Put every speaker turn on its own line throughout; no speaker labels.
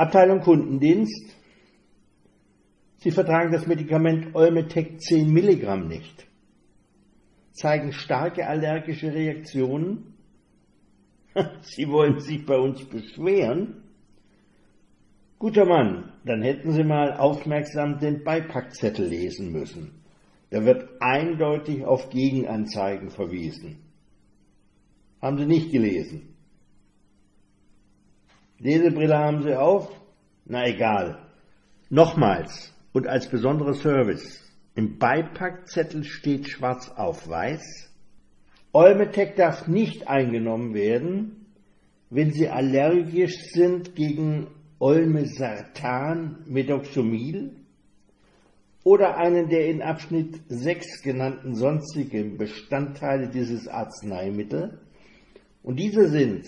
Abteilung Kundendienst. Sie vertragen das Medikament Olmetec 10 Milligramm nicht. Zeigen starke allergische Reaktionen. Sie wollen sich bei uns beschweren? Guter Mann, dann hätten Sie mal aufmerksam den Beipackzettel lesen müssen. Da wird eindeutig auf Gegenanzeigen verwiesen. Haben Sie nicht gelesen? Lesebrille haben Sie auf? Na egal. Nochmals und als besonderer Service. Im Beipackzettel steht schwarz auf weiß. Olmetec darf nicht eingenommen werden, wenn Sie allergisch sind gegen Olmesartan, Medoxomil oder einen der in Abschnitt 6 genannten sonstigen Bestandteile dieses Arzneimittels. Und diese sind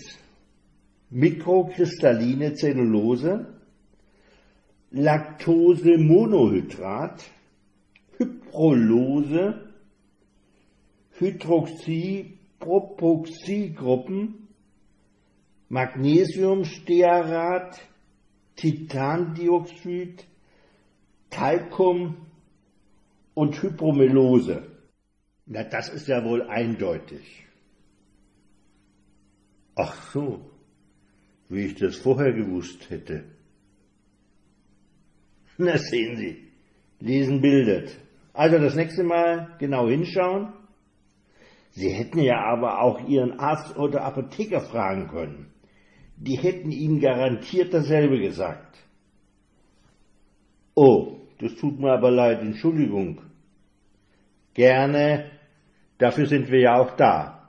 mikrokristalline Zellulose, Laktosemonohydrat, Hyprolose, Hydroxypropoxygruppen, Magnesiumstearat, Titandioxid, Talkum und Hypromelose. Na, das ist ja wohl eindeutig. Ach so, wie ich das vorher gewusst hätte. Na, sehen Sie, lesen bildet. Also das nächste Mal genau hinschauen. Sie hätten ja aber auch Ihren Arzt oder Apotheker fragen können die hätten Ihnen garantiert dasselbe gesagt. Oh, das tut mir aber leid, Entschuldigung. Gerne, dafür sind wir ja auch da.